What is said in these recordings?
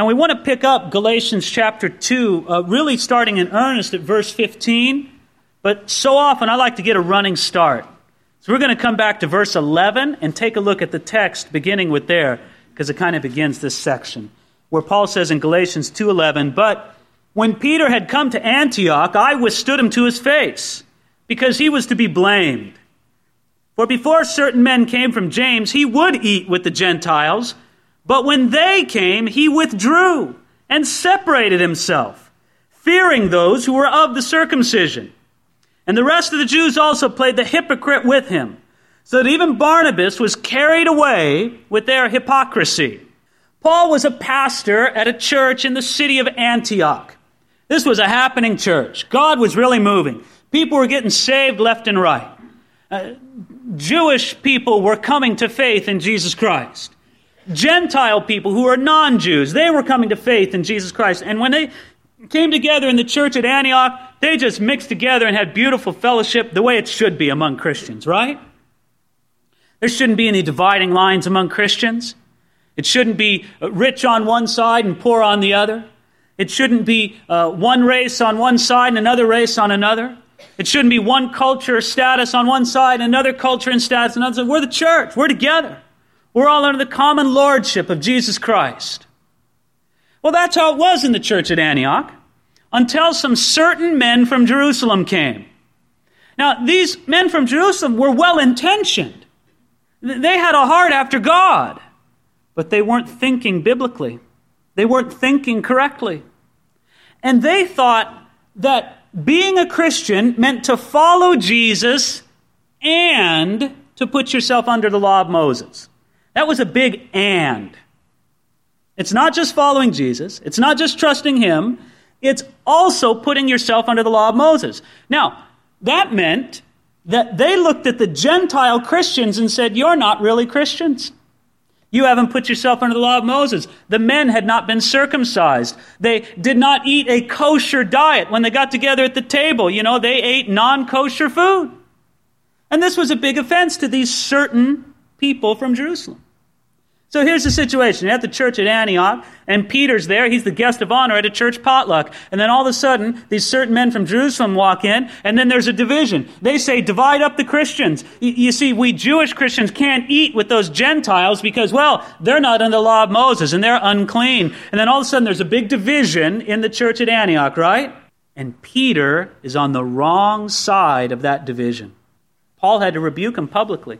Now, we want to pick up Galatians chapter 2, uh, really starting in earnest at verse 15, but so often I like to get a running start. So we're going to come back to verse 11 and take a look at the text beginning with there, because it kind of begins this section, where Paul says in Galatians 2.11, But when Peter had come to Antioch, I withstood him to his face, because he was to be blamed. For before certain men came from James, he would eat with the Gentiles, but when they came, he withdrew and separated himself, fearing those who were of the circumcision. And the rest of the Jews also played the hypocrite with him, so that even Barnabas was carried away with their hypocrisy. Paul was a pastor at a church in the city of Antioch. This was a happening church. God was really moving. People were getting saved left and right. Uh, Jewish people were coming to faith in Jesus Christ. Gentile people who are non Jews, they were coming to faith in Jesus Christ. And when they came together in the church at Antioch, they just mixed together and had beautiful fellowship the way it should be among Christians, right? There shouldn't be any dividing lines among Christians. It shouldn't be rich on one side and poor on the other. It shouldn't be uh, one race on one side and another race on another. It shouldn't be one culture status on one side and another culture and status on another. We're the church. We're together. We're all under the common lordship of Jesus Christ. Well, that's how it was in the church at Antioch until some certain men from Jerusalem came. Now, these men from Jerusalem were well intentioned. They had a heart after God, but they weren't thinking biblically. They weren't thinking correctly. And they thought that being a Christian meant to follow Jesus and to put yourself under the law of Moses. That was a big and. It's not just following Jesus, it's not just trusting Him, it's also putting yourself under the law of Moses. Now, that meant that they looked at the Gentile Christians and said, You're not really Christians. You haven't put yourself under the law of Moses. The men had not been circumcised. They did not eat a kosher diet when they got together at the table. You know, they ate non kosher food. And this was a big offense to these certain people from Jerusalem. So here's the situation. You're at the church at Antioch, and Peter's there. He's the guest of honor at a church potluck. And then all of a sudden, these certain men from Jerusalem walk in, and then there's a division. They say, divide up the Christians. You see, we Jewish Christians can't eat with those Gentiles because, well, they're not under the law of Moses, and they're unclean. And then all of a sudden, there's a big division in the church at Antioch, right? And Peter is on the wrong side of that division. Paul had to rebuke him publicly.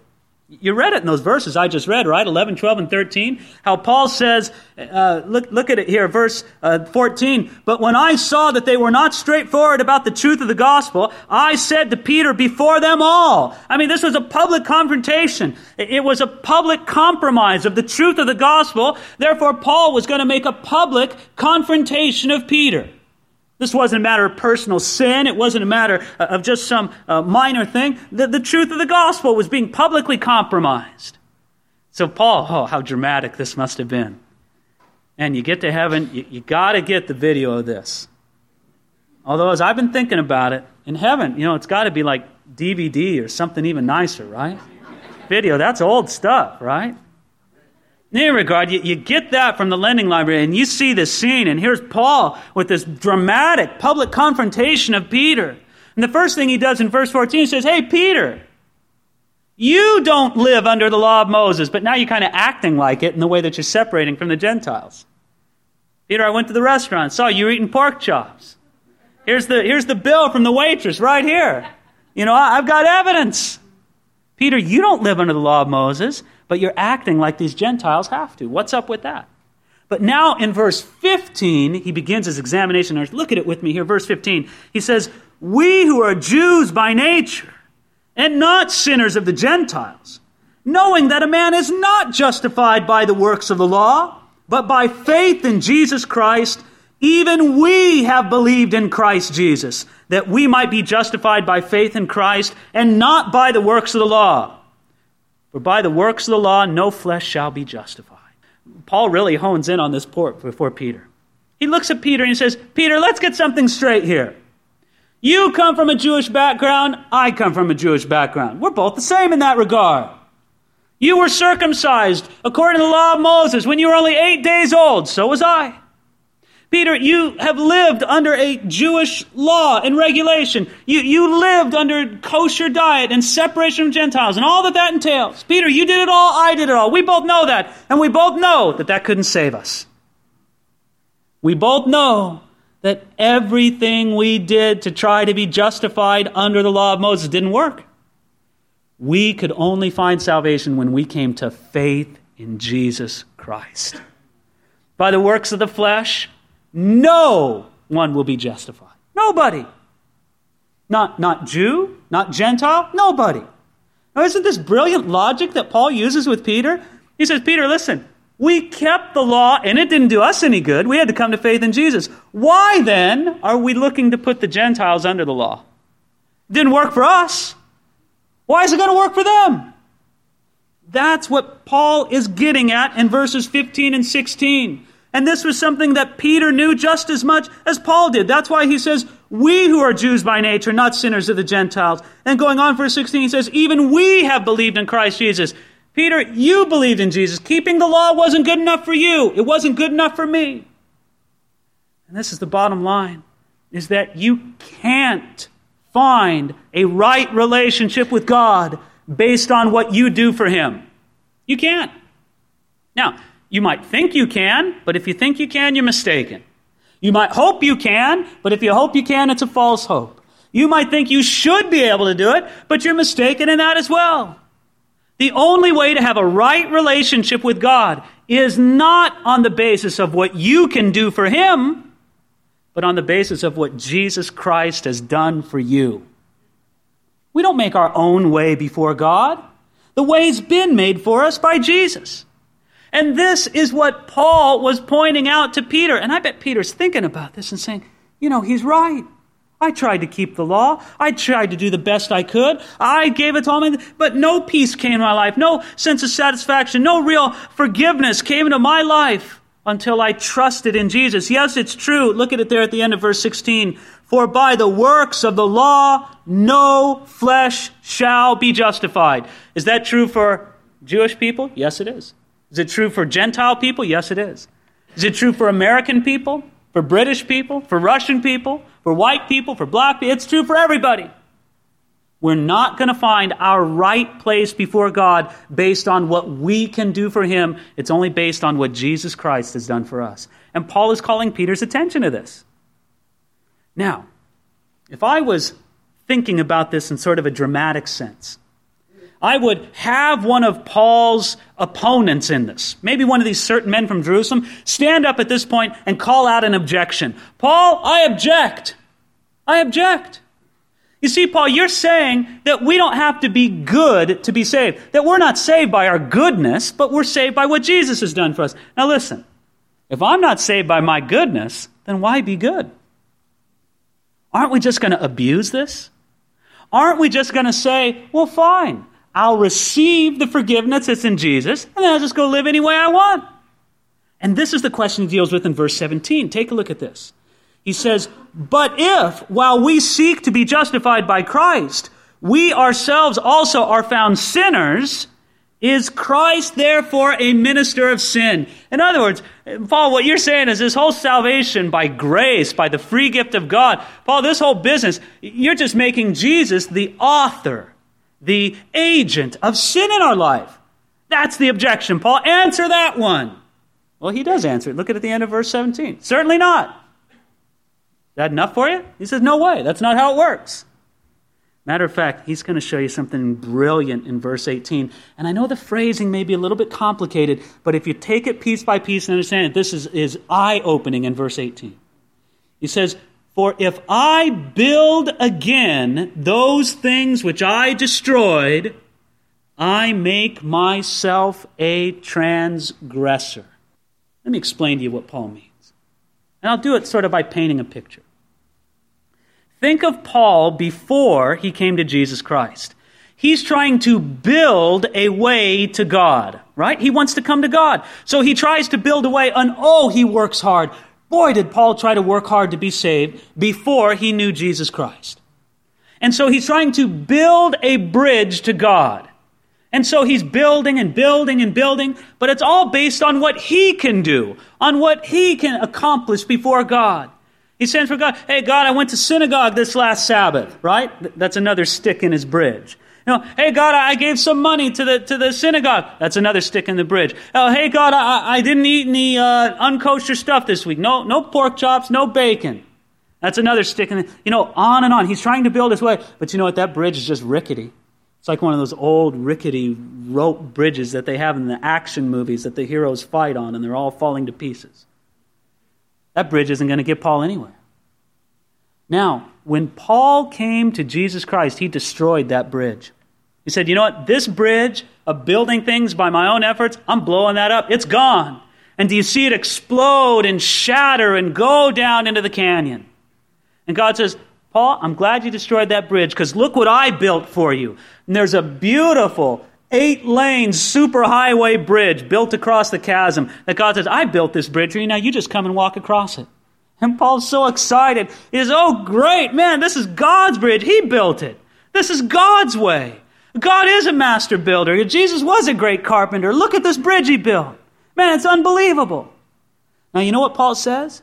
You read it in those verses I just read, right? 11, 12, and 13. How Paul says, uh, look, look at it here, verse uh, 14. But when I saw that they were not straightforward about the truth of the gospel, I said to Peter before them all. I mean, this was a public confrontation. It was a public compromise of the truth of the gospel. Therefore, Paul was going to make a public confrontation of Peter. This wasn't a matter of personal sin. It wasn't a matter of just some uh, minor thing. The, the truth of the gospel was being publicly compromised. So, Paul, oh, how dramatic this must have been. And you get to heaven, you, you got to get the video of this. Although, as I've been thinking about it, in heaven, you know, it's got to be like DVD or something even nicer, right? Video, that's old stuff, right? In any regard, you, you get that from the lending library and you see this scene, and here's Paul with this dramatic public confrontation of Peter. And the first thing he does in verse 14 he says, Hey, Peter, you don't live under the law of Moses, but now you're kind of acting like it in the way that you're separating from the Gentiles. Peter, I went to the restaurant, saw you eating pork chops. Here's the, here's the bill from the waitress right here. You know, I've got evidence. Peter, you don't live under the law of Moses, but you're acting like these Gentiles have to. What's up with that? But now in verse 15, he begins his examination. Look at it with me here, verse 15. He says, We who are Jews by nature, and not sinners of the Gentiles, knowing that a man is not justified by the works of the law, but by faith in Jesus Christ, even we have believed in Christ Jesus, that we might be justified by faith in Christ and not by the works of the law. For by the works of the law, no flesh shall be justified. Paul really hones in on this port before Peter. He looks at Peter and he says, Peter, let's get something straight here. You come from a Jewish background, I come from a Jewish background. We're both the same in that regard. You were circumcised according to the law of Moses when you were only eight days old. So was I. Peter, you have lived under a Jewish law and regulation. You, you lived under kosher diet and separation from Gentiles and all that that entails. Peter, you did it all. I did it all. We both know that. And we both know that that couldn't save us. We both know that everything we did to try to be justified under the law of Moses didn't work. We could only find salvation when we came to faith in Jesus Christ. By the works of the flesh, no one will be justified. Nobody. Not, not Jew, not Gentile, nobody. Now, isn't this brilliant logic that Paul uses with Peter? He says, Peter, listen, we kept the law and it didn't do us any good. We had to come to faith in Jesus. Why then are we looking to put the Gentiles under the law? It didn't work for us. Why is it going to work for them? That's what Paul is getting at in verses 15 and 16. And this was something that Peter knew just as much as Paul did. That's why he says, We who are Jews by nature, not sinners of the Gentiles. And going on, verse 16, he says, Even we have believed in Christ Jesus. Peter, you believed in Jesus. Keeping the law wasn't good enough for you, it wasn't good enough for me. And this is the bottom line is that you can't find a right relationship with God based on what you do for Him. You can't. Now, you might think you can, but if you think you can, you're mistaken. You might hope you can, but if you hope you can, it's a false hope. You might think you should be able to do it, but you're mistaken in that as well. The only way to have a right relationship with God is not on the basis of what you can do for Him, but on the basis of what Jesus Christ has done for you. We don't make our own way before God. The way's been made for us by Jesus. And this is what Paul was pointing out to Peter. And I bet Peter's thinking about this and saying, you know, he's right. I tried to keep the law. I tried to do the best I could. I gave it to all my, but no peace came in my life. No sense of satisfaction. No real forgiveness came into my life until I trusted in Jesus. Yes, it's true. Look at it there at the end of verse 16. For by the works of the law, no flesh shall be justified. Is that true for Jewish people? Yes, it is. Is it true for Gentile people? Yes, it is. Is it true for American people? For British people? For Russian people? For white people? For black people? It's true for everybody. We're not going to find our right place before God based on what we can do for Him. It's only based on what Jesus Christ has done for us. And Paul is calling Peter's attention to this. Now, if I was thinking about this in sort of a dramatic sense, I would have one of Paul's opponents in this, maybe one of these certain men from Jerusalem, stand up at this point and call out an objection. Paul, I object. I object. You see, Paul, you're saying that we don't have to be good to be saved, that we're not saved by our goodness, but we're saved by what Jesus has done for us. Now, listen, if I'm not saved by my goodness, then why be good? Aren't we just going to abuse this? Aren't we just going to say, well, fine, I'll receive the forgiveness that's in Jesus, and then I'll just go live any way I want. And this is the question he deals with in verse 17. Take a look at this. He says, But if, while we seek to be justified by Christ, we ourselves also are found sinners, is Christ therefore a minister of sin? In other words, Paul, what you're saying is this whole salvation by grace, by the free gift of God, Paul, this whole business, you're just making Jesus the author the agent of sin in our life. That's the objection, Paul. Answer that one. Well, he does answer it. Look at, at the end of verse 17. Certainly not. Is that enough for you? He says, No way. That's not how it works. Matter of fact, he's going to show you something brilliant in verse 18. And I know the phrasing may be a little bit complicated, but if you take it piece by piece and understand it, this is, is eye opening in verse 18. He says, for if I build again those things which I destroyed, I make myself a transgressor. Let me explain to you what Paul means. And I'll do it sort of by painting a picture. Think of Paul before he came to Jesus Christ. He's trying to build a way to God, right? He wants to come to God. So he tries to build a way, and oh, he works hard. Boy, did Paul try to work hard to be saved before he knew Jesus Christ. And so he's trying to build a bridge to God. And so he's building and building and building, but it's all based on what he can do, on what he can accomplish before God. He sends for God. Hey, God, I went to synagogue this last Sabbath, right? That's another stick in his bridge. Know, hey God, I gave some money to the to the synagogue. That's another stick in the bridge. Oh, hey God, I, I didn't eat any uh, unkosher stuff this week. No, no pork chops, no bacon. That's another stick in the, you know, on and on. He's trying to build his way, but you know what? That bridge is just rickety. It's like one of those old rickety rope bridges that they have in the action movies that the heroes fight on, and they're all falling to pieces. That bridge isn't going to get Paul anywhere. Now, when Paul came to Jesus Christ, he destroyed that bridge. He said, You know what? This bridge of building things by my own efforts, I'm blowing that up. It's gone. And do you see it explode and shatter and go down into the canyon? And God says, Paul, I'm glad you destroyed that bridge because look what I built for you. And there's a beautiful eight lane superhighway bridge built across the chasm that God says, I built this bridge for you. Now you just come and walk across it. And Paul's so excited. He says, Oh, great, man, this is God's bridge. He built it. This is God's way. God is a master builder. Jesus was a great carpenter. Look at this bridge he built. Man, it's unbelievable. Now, you know what Paul says?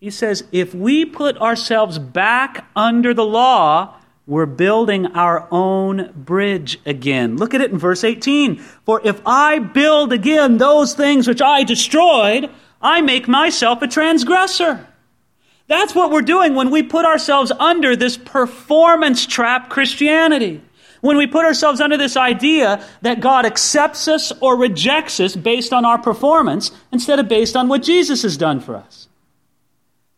He says, if we put ourselves back under the law, we're building our own bridge again. Look at it in verse 18. For if I build again those things which I destroyed, I make myself a transgressor. That's what we're doing when we put ourselves under this performance trap Christianity. When we put ourselves under this idea that God accepts us or rejects us based on our performance instead of based on what Jesus has done for us.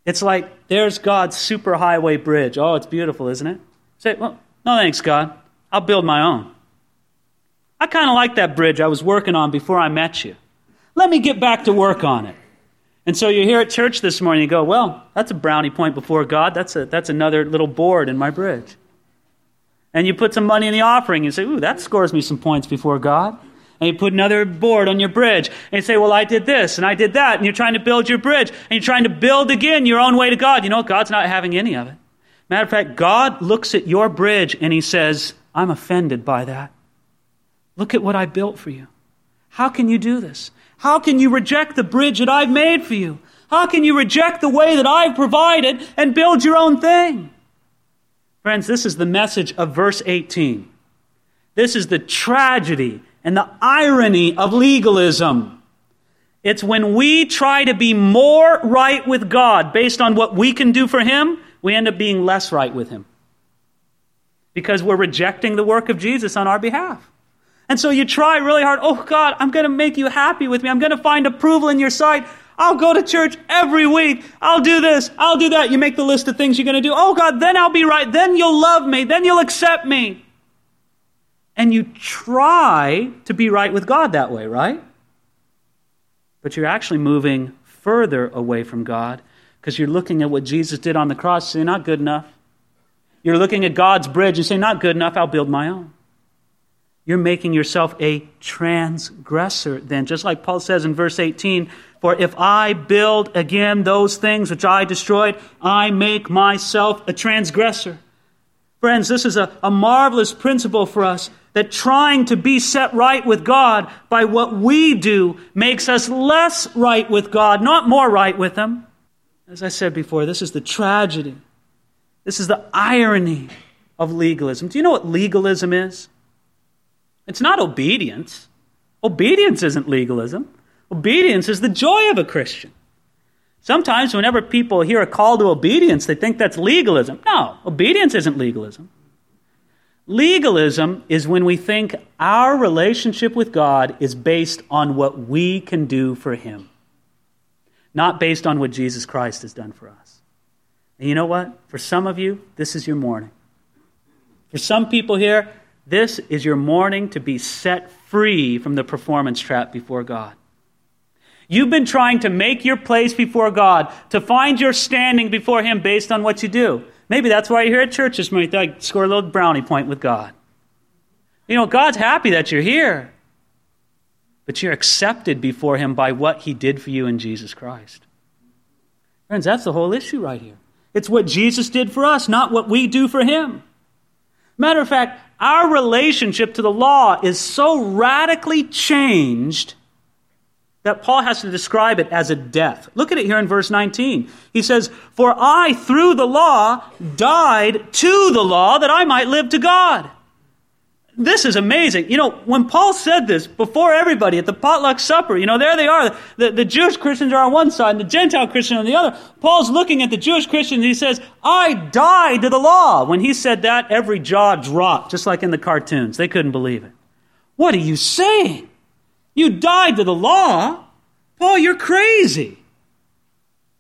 It's like there's God's superhighway bridge. Oh, it's beautiful, isn't it? Say, well, no thanks, God. I'll build my own. I kind of like that bridge I was working on before I met you. Let me get back to work on it. And so you're here at church this morning, you go, well, that's a brownie point before God. That's, a, that's another little board in my bridge. And you put some money in the offering, and you say, ooh, that scores me some points before God. And you put another board on your bridge, and you say, well, I did this, and I did that, and you're trying to build your bridge, and you're trying to build again your own way to God. You know, God's not having any of it. Matter of fact, God looks at your bridge and he says, I'm offended by that. Look at what I built for you. How can you do this? How can you reject the bridge that I've made for you? How can you reject the way that I've provided and build your own thing? Friends, this is the message of verse 18. This is the tragedy and the irony of legalism. It's when we try to be more right with God based on what we can do for Him, we end up being less right with Him. Because we're rejecting the work of Jesus on our behalf. And so you try really hard. Oh, God, I'm going to make you happy with me. I'm going to find approval in your sight. I'll go to church every week. I'll do this. I'll do that. You make the list of things you're going to do. Oh, God, then I'll be right. Then you'll love me. Then you'll accept me. And you try to be right with God that way, right? But you're actually moving further away from God because you're looking at what Jesus did on the cross and say, not good enough. You're looking at God's bridge and saying, not good enough. I'll build my own you're making yourself a transgressor then. Just like Paul says in verse 18, For if I build again those things which I destroyed, I make myself a transgressor. Friends, this is a, a marvelous principle for us that trying to be set right with God by what we do makes us less right with God, not more right with Him. As I said before, this is the tragedy. This is the irony of legalism. Do you know what legalism is? It's not obedience. Obedience isn't legalism. Obedience is the joy of a Christian. Sometimes, whenever people hear a call to obedience, they think that's legalism. No, obedience isn't legalism. Legalism is when we think our relationship with God is based on what we can do for Him, not based on what Jesus Christ has done for us. And you know what? For some of you, this is your morning. For some people here, this is your morning to be set free from the performance trap before God. You've been trying to make your place before God, to find your standing before Him based on what you do. Maybe that's why you're here at church this morning. You score a little brownie point with God. You know, God's happy that you're here, but you're accepted before Him by what He did for you in Jesus Christ. Friends, that's the whole issue right here. It's what Jesus did for us, not what we do for Him. Matter of fact, our relationship to the law is so radically changed that Paul has to describe it as a death. Look at it here in verse 19. He says, For I, through the law, died to the law that I might live to God. This is amazing. You know, when Paul said this before everybody at the potluck supper, you know, there they are. The, the Jewish Christians are on one side and the Gentile Christian on the other. Paul's looking at the Jewish Christians and he says, I died to the law. When he said that, every jaw dropped, just like in the cartoons. They couldn't believe it. What are you saying? You died to the law? Paul, you're crazy.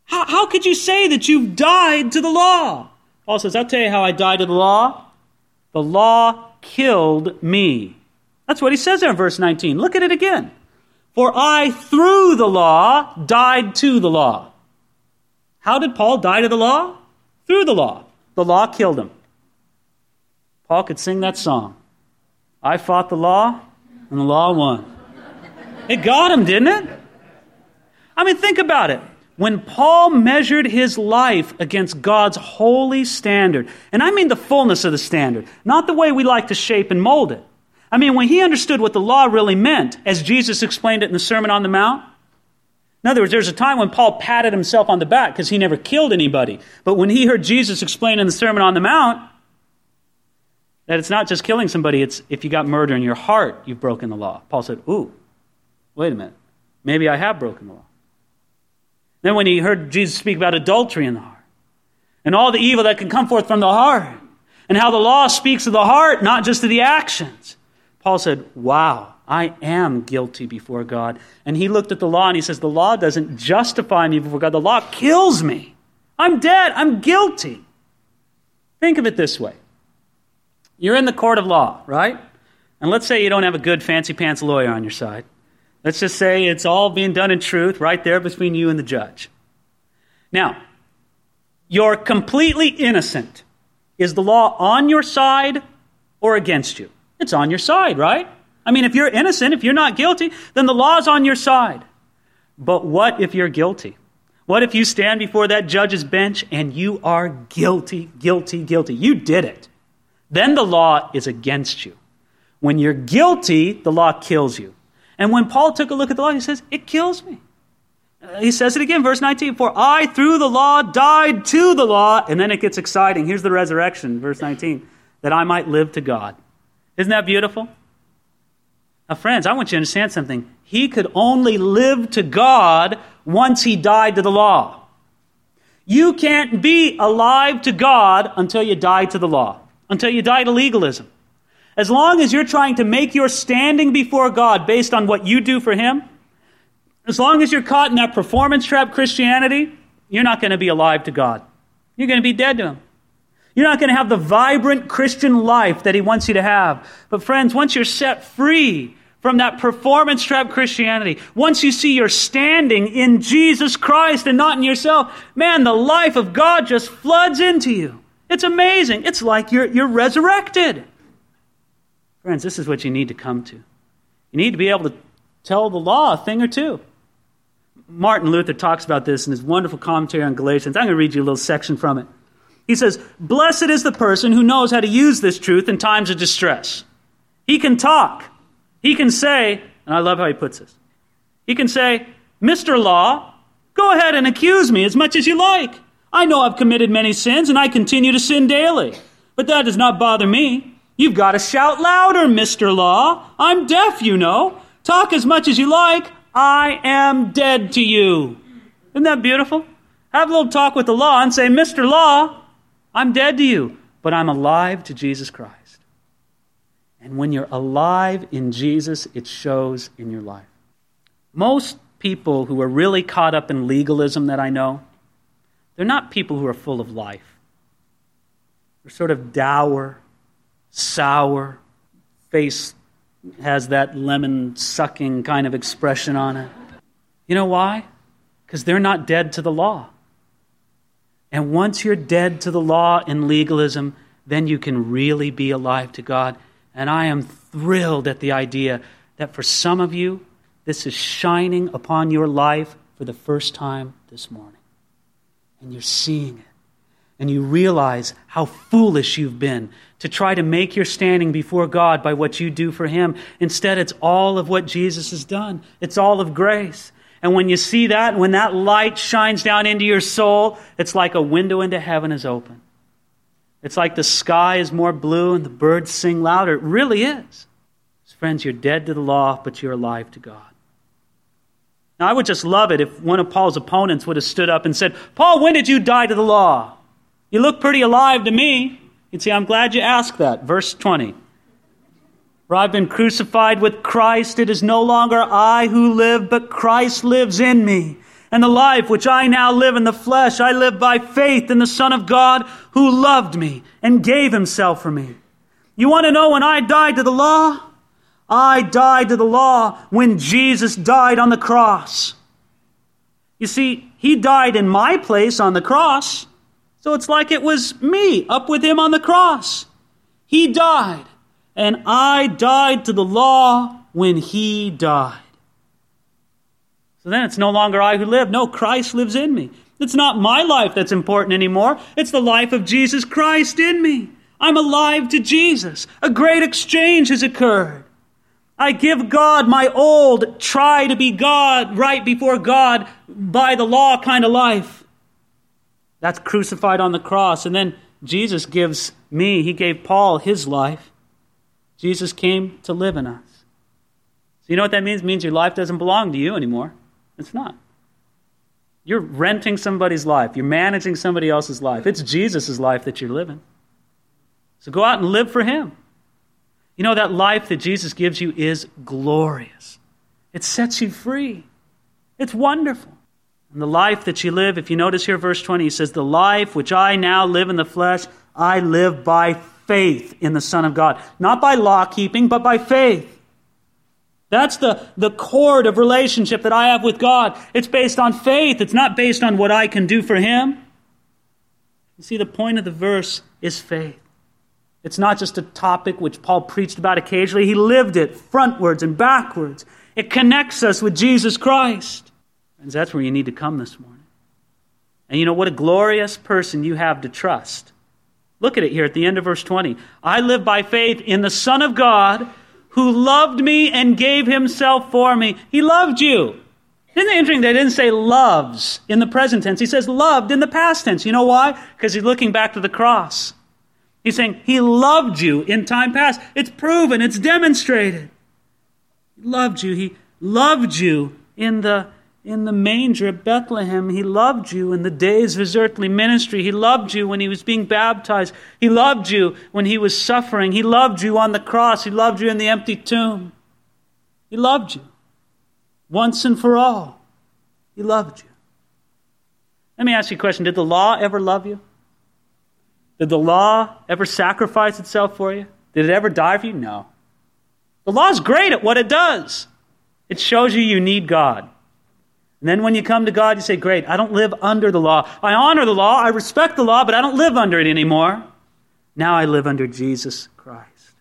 How, how could you say that you've died to the law? Paul says, I'll tell you how I died to the law. The law killed me. That's what he says there in verse 19. Look at it again. For I, through the law, died to the law. How did Paul die to the law? Through the law. The law killed him. Paul could sing that song. I fought the law, and the law won. It got him, didn't it? I mean, think about it. When Paul measured his life against God's holy standard, and I mean the fullness of the standard, not the way we like to shape and mold it. I mean, when he understood what the law really meant, as Jesus explained it in the Sermon on the Mount. In other words, there's a time when Paul patted himself on the back because he never killed anybody. But when he heard Jesus explain in the Sermon on the Mount that it's not just killing somebody, it's if you got murder in your heart, you've broken the law. Paul said, Ooh, wait a minute. Maybe I have broken the law. Then, when he heard Jesus speak about adultery in the heart and all the evil that can come forth from the heart, and how the law speaks of the heart, not just of the actions, Paul said, Wow, I am guilty before God. And he looked at the law and he says, The law doesn't justify me before God, the law kills me. I'm dead, I'm guilty. Think of it this way you're in the court of law, right? And let's say you don't have a good fancy pants lawyer on your side. Let's just say it's all being done in truth right there between you and the judge. Now, you're completely innocent. Is the law on your side or against you? It's on your side, right? I mean, if you're innocent, if you're not guilty, then the law's on your side. But what if you're guilty? What if you stand before that judge's bench and you are guilty, guilty, guilty? You did it. Then the law is against you. When you're guilty, the law kills you. And when Paul took a look at the law, he says, It kills me. Uh, he says it again, verse 19, For I through the law died to the law. And then it gets exciting. Here's the resurrection, verse 19, that I might live to God. Isn't that beautiful? Now, friends, I want you to understand something. He could only live to God once he died to the law. You can't be alive to God until you die to the law, until you die to legalism. As long as you're trying to make your standing before God based on what you do for Him, as long as you're caught in that performance trap Christianity, you're not going to be alive to God. You're going to be dead to Him. You're not going to have the vibrant Christian life that He wants you to have. But, friends, once you're set free from that performance trap Christianity, once you see you're standing in Jesus Christ and not in yourself, man, the life of God just floods into you. It's amazing. It's like you're, you're resurrected. Friends, this is what you need to come to. You need to be able to tell the law a thing or two. Martin Luther talks about this in his wonderful commentary on Galatians. I'm going to read you a little section from it. He says, Blessed is the person who knows how to use this truth in times of distress. He can talk. He can say, and I love how he puts this. He can say, Mr. Law, go ahead and accuse me as much as you like. I know I've committed many sins and I continue to sin daily, but that does not bother me. You've got to shout louder, Mr. Law. I'm deaf, you know. Talk as much as you like. I am dead to you. Isn't that beautiful? Have a little talk with the law and say, Mr. Law, I'm dead to you, but I'm alive to Jesus Christ. And when you're alive in Jesus, it shows in your life. Most people who are really caught up in legalism that I know, they're not people who are full of life. They're sort of dour, sour, face has that lemon sucking kind of expression on it. You know why? Because they're not dead to the law. And once you're dead to the law and legalism, then you can really be alive to God. And I am thrilled at the idea that for some of you, this is shining upon your life for the first time this morning. And you're seeing it. And you realize how foolish you've been to try to make your standing before God by what you do for Him. Instead, it's all of what Jesus has done, it's all of grace. And when you see that, when that light shines down into your soul, it's like a window into heaven is open. It's like the sky is more blue and the birds sing louder. It really is. Friends, you're dead to the law, but you're alive to God. Now, I would just love it if one of Paul's opponents would have stood up and said, Paul, when did you die to the law? You look pretty alive to me. You'd say, I'm glad you asked that. Verse 20. For I've been crucified with Christ. It is no longer I who live, but Christ lives in me. And the life which I now live in the flesh, I live by faith in the Son of God who loved me and gave himself for me. You want to know when I died to the law? I died to the law when Jesus died on the cross. You see, he died in my place on the cross. So it's like it was me up with him on the cross. He died, and I died to the law when he died. So then it's no longer I who live. No, Christ lives in me. It's not my life that's important anymore. It's the life of Jesus Christ in me. I'm alive to Jesus. A great exchange has occurred. I give God my old, try to be God, right before God, by the law kind of life. That's crucified on the cross. And then Jesus gives me, he gave Paul his life. Jesus came to live in us. So you know what that means? It means your life doesn't belong to you anymore. It's not. You're renting somebody's life. You're managing somebody else's life. It's Jesus' life that you're living. So go out and live for Him. You know, that life that Jesus gives you is glorious. It sets you free. It's wonderful. And the life that you live, if you notice here, verse 20, he says, The life which I now live in the flesh, I live by faith in the Son of God. Not by law keeping, but by faith. That's the, the cord of relationship that I have with God. It's based on faith. It's not based on what I can do for Him. You see, the point of the verse is faith. It's not just a topic which Paul preached about occasionally. He lived it frontwards and backwards. It connects us with Jesus Christ. And that's where you need to come this morning. And you know what a glorious person you have to trust. Look at it here at the end of verse 20. I live by faith in the Son of God who loved me and gave himself for me. He loved you. Isn't it interesting? They didn't say loves in the present tense. He says loved in the past tense. You know why? Because he's looking back to the cross. He's saying he loved you in time past. It's proven, it's demonstrated. He loved you. He loved you in the in the manger at Bethlehem. He loved you in the days of his earthly ministry. He loved you when he was being baptized. He loved you when he was suffering. He loved you on the cross. He loved you in the empty tomb. He loved you once and for all. He loved you. Let me ask you a question Did the law ever love you? Did the law ever sacrifice itself for you? Did it ever die for you? No. The law is great at what it does. It shows you you need God. And then when you come to God, you say, Great, I don't live under the law. I honor the law, I respect the law, but I don't live under it anymore. Now I live under Jesus Christ.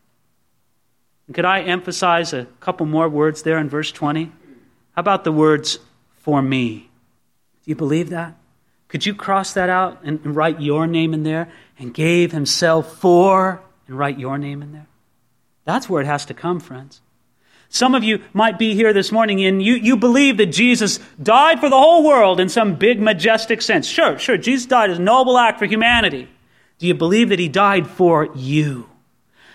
And could I emphasize a couple more words there in verse 20? How about the words, for me? Do you believe that? Could you cross that out and, and write your name in there? And gave himself for, and write your name in there? That's where it has to come, friends. Some of you might be here this morning and you, you believe that Jesus died for the whole world in some big, majestic sense. Sure, sure, Jesus died as a noble act for humanity. Do you believe that he died for you?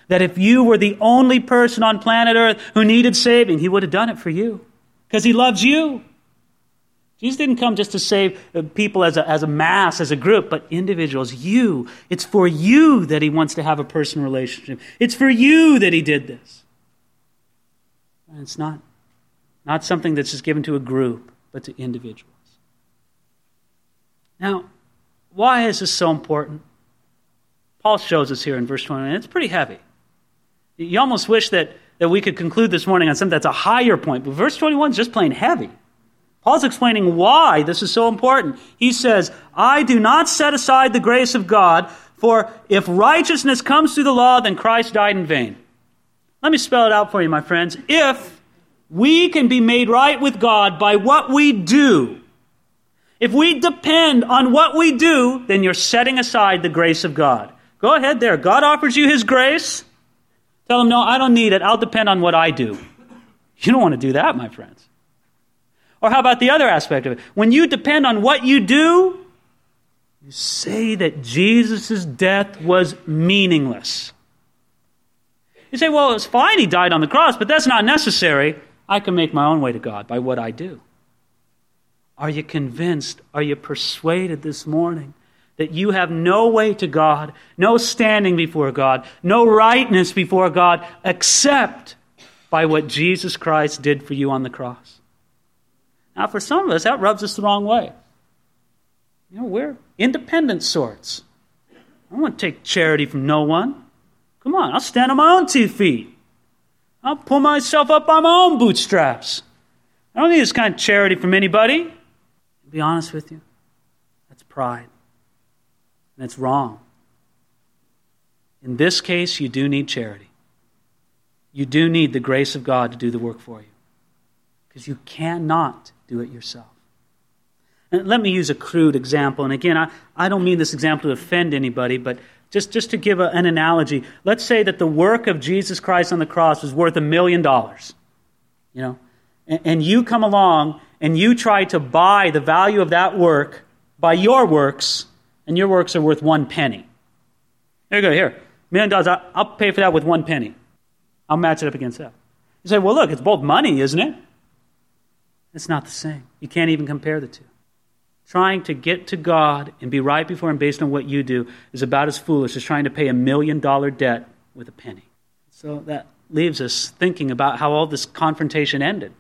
That if you were the only person on planet Earth who needed saving, he would have done it for you because he loves you. Jesus didn't come just to save uh, people as a, as a mass, as a group, but individuals, you. It's for you that he wants to have a personal relationship. It's for you that he did this. And it's not, not something that's just given to a group, but to individuals. Now, why is this so important? Paul shows us here in verse 21. It's pretty heavy. You almost wish that, that we could conclude this morning on something that's a higher point, but verse 21 is just plain heavy. Paul's explaining why this is so important. He says, I do not set aside the grace of God, for if righteousness comes through the law, then Christ died in vain. Let me spell it out for you, my friends. If we can be made right with God by what we do, If we depend on what we do, then you're setting aside the grace of God. Go ahead there. God offers you His grace. Tell Him, no, I don't need it. I'll depend on what I do. You don't want to do that, my friends. Or how about the other aspect of it? When you depend on what you do, you say that Jesus' death was meaningless. You say, well, it's fine he died on the cross, but that's not necessary. I can make my own way to God by what I do. Are you convinced? Are you persuaded this morning that you have no way to God, no standing before God, no rightness before God except by what Jesus Christ did for you on the cross? Now, for some of us, that rubs us the wrong way. You know, we're independent sorts. I don't want to take charity from no one. Come on, I'll stand on my own two feet. I'll pull myself up by my own bootstraps. I don't need this kind of charity from anybody. Be honest with you, that's pride. And it's wrong. In this case, you do need charity. You do need the grace of God to do the work for you. Because you cannot do it yourself. And let me use a crude example. And again, I, I don't mean this example to offend anybody, but just, just to give a, an analogy, let's say that the work of Jesus Christ on the cross was worth a million dollars. You know, and, and you come along and you try to buy the value of that work by your works, and your works are worth one penny. There you go, here. Million dollars, I'll pay for that with one penny. I'll match it up against that. You say, well, look, it's both money, isn't it? It's not the same. You can't even compare the two trying to get to God and be right before Him based on what you do is about as foolish as trying to pay a million dollar debt with a penny. So that leaves us thinking about how all this confrontation ended.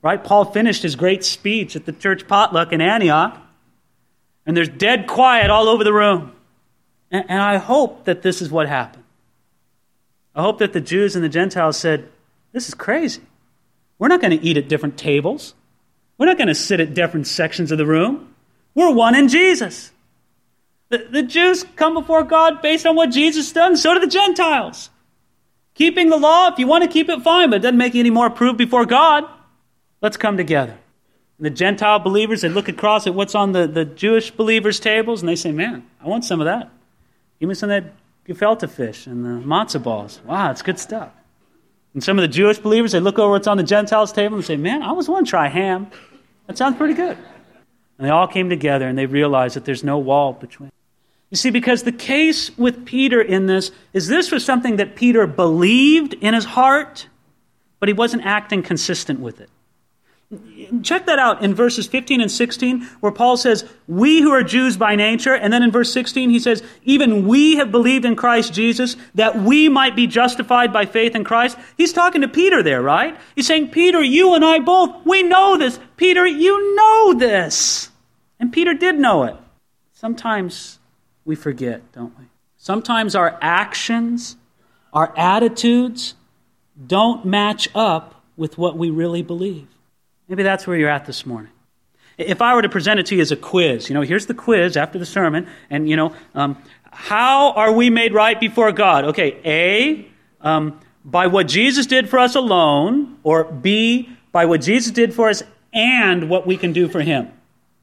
Right? Paul finished his great speech at the church potluck in Antioch, and there's dead quiet all over the room. And, and I hope that this is what happened. I hope that the Jews and the Gentiles said, This is crazy. We're not going to eat at different tables. We're not going to sit at different sections of the room. We're one in Jesus. The, the Jews come before God based on what Jesus done, so do the Gentiles. Keeping the law, if you want to keep it, fine, but it doesn't make you any more approved before God. Let's come together. And the Gentile believers, they look across at what's on the, the Jewish believers' tables, and they say, Man, I want some of that. Give me some of that gefilte fish and the matzah balls. Wow, it's good stuff. And some of the Jewish believers, they look over what's on the Gentiles' table and say, Man, I always want to try ham. That sounds pretty good. And they all came together and they realized that there's no wall between. You see, because the case with Peter in this is this was something that Peter believed in his heart, but he wasn't acting consistent with it. Check that out in verses 15 and 16, where Paul says, We who are Jews by nature. And then in verse 16, he says, Even we have believed in Christ Jesus that we might be justified by faith in Christ. He's talking to Peter there, right? He's saying, Peter, you and I both, we know this. Peter, you know this. And Peter did know it. Sometimes we forget, don't we? Sometimes our actions, our attitudes don't match up with what we really believe. Maybe that's where you're at this morning. If I were to present it to you as a quiz, you know, here's the quiz after the sermon, and, you know, um, how are we made right before God? Okay, A, um, by what Jesus did for us alone, or B, by what Jesus did for us and what we can do for him.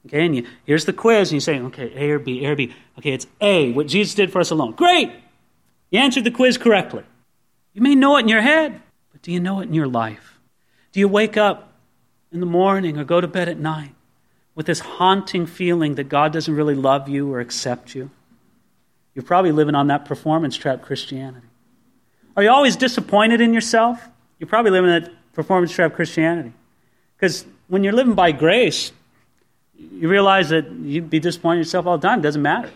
Okay, and you, here's the quiz, and you say, okay, A or B, A or B. Okay, it's A, what Jesus did for us alone. Great! You answered the quiz correctly. You may know it in your head, but do you know it in your life? Do you wake up in the morning or go to bed at night with this haunting feeling that God doesn't really love you or accept you. You're probably living on that performance trap Christianity. Are you always disappointed in yourself? You're probably living in that performance trap Christianity. Because when you're living by grace, you realize that you'd be disappointed in yourself all the time. It doesn't matter.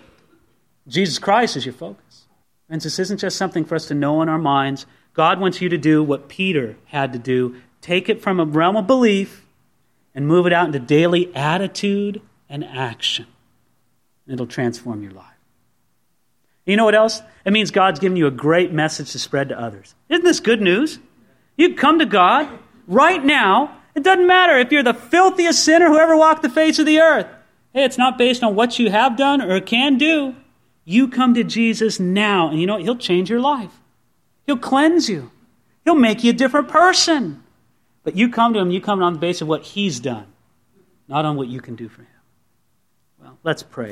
Jesus Christ is your focus. Friends, this isn't just something for us to know in our minds. God wants you to do what Peter had to do take it from a realm of belief and move it out into daily attitude and action. It'll transform your life. You know what else? It means God's given you a great message to spread to others. Isn't this good news? You come to God right now. It doesn't matter if you're the filthiest sinner who ever walked the face of the earth. Hey, it's not based on what you have done or can do. You come to Jesus now, and you know what? He'll change your life. He'll cleanse you. He'll make you a different person. But you come to him, you come on the basis of what he's done, not on what you can do for him. Well, let's pray.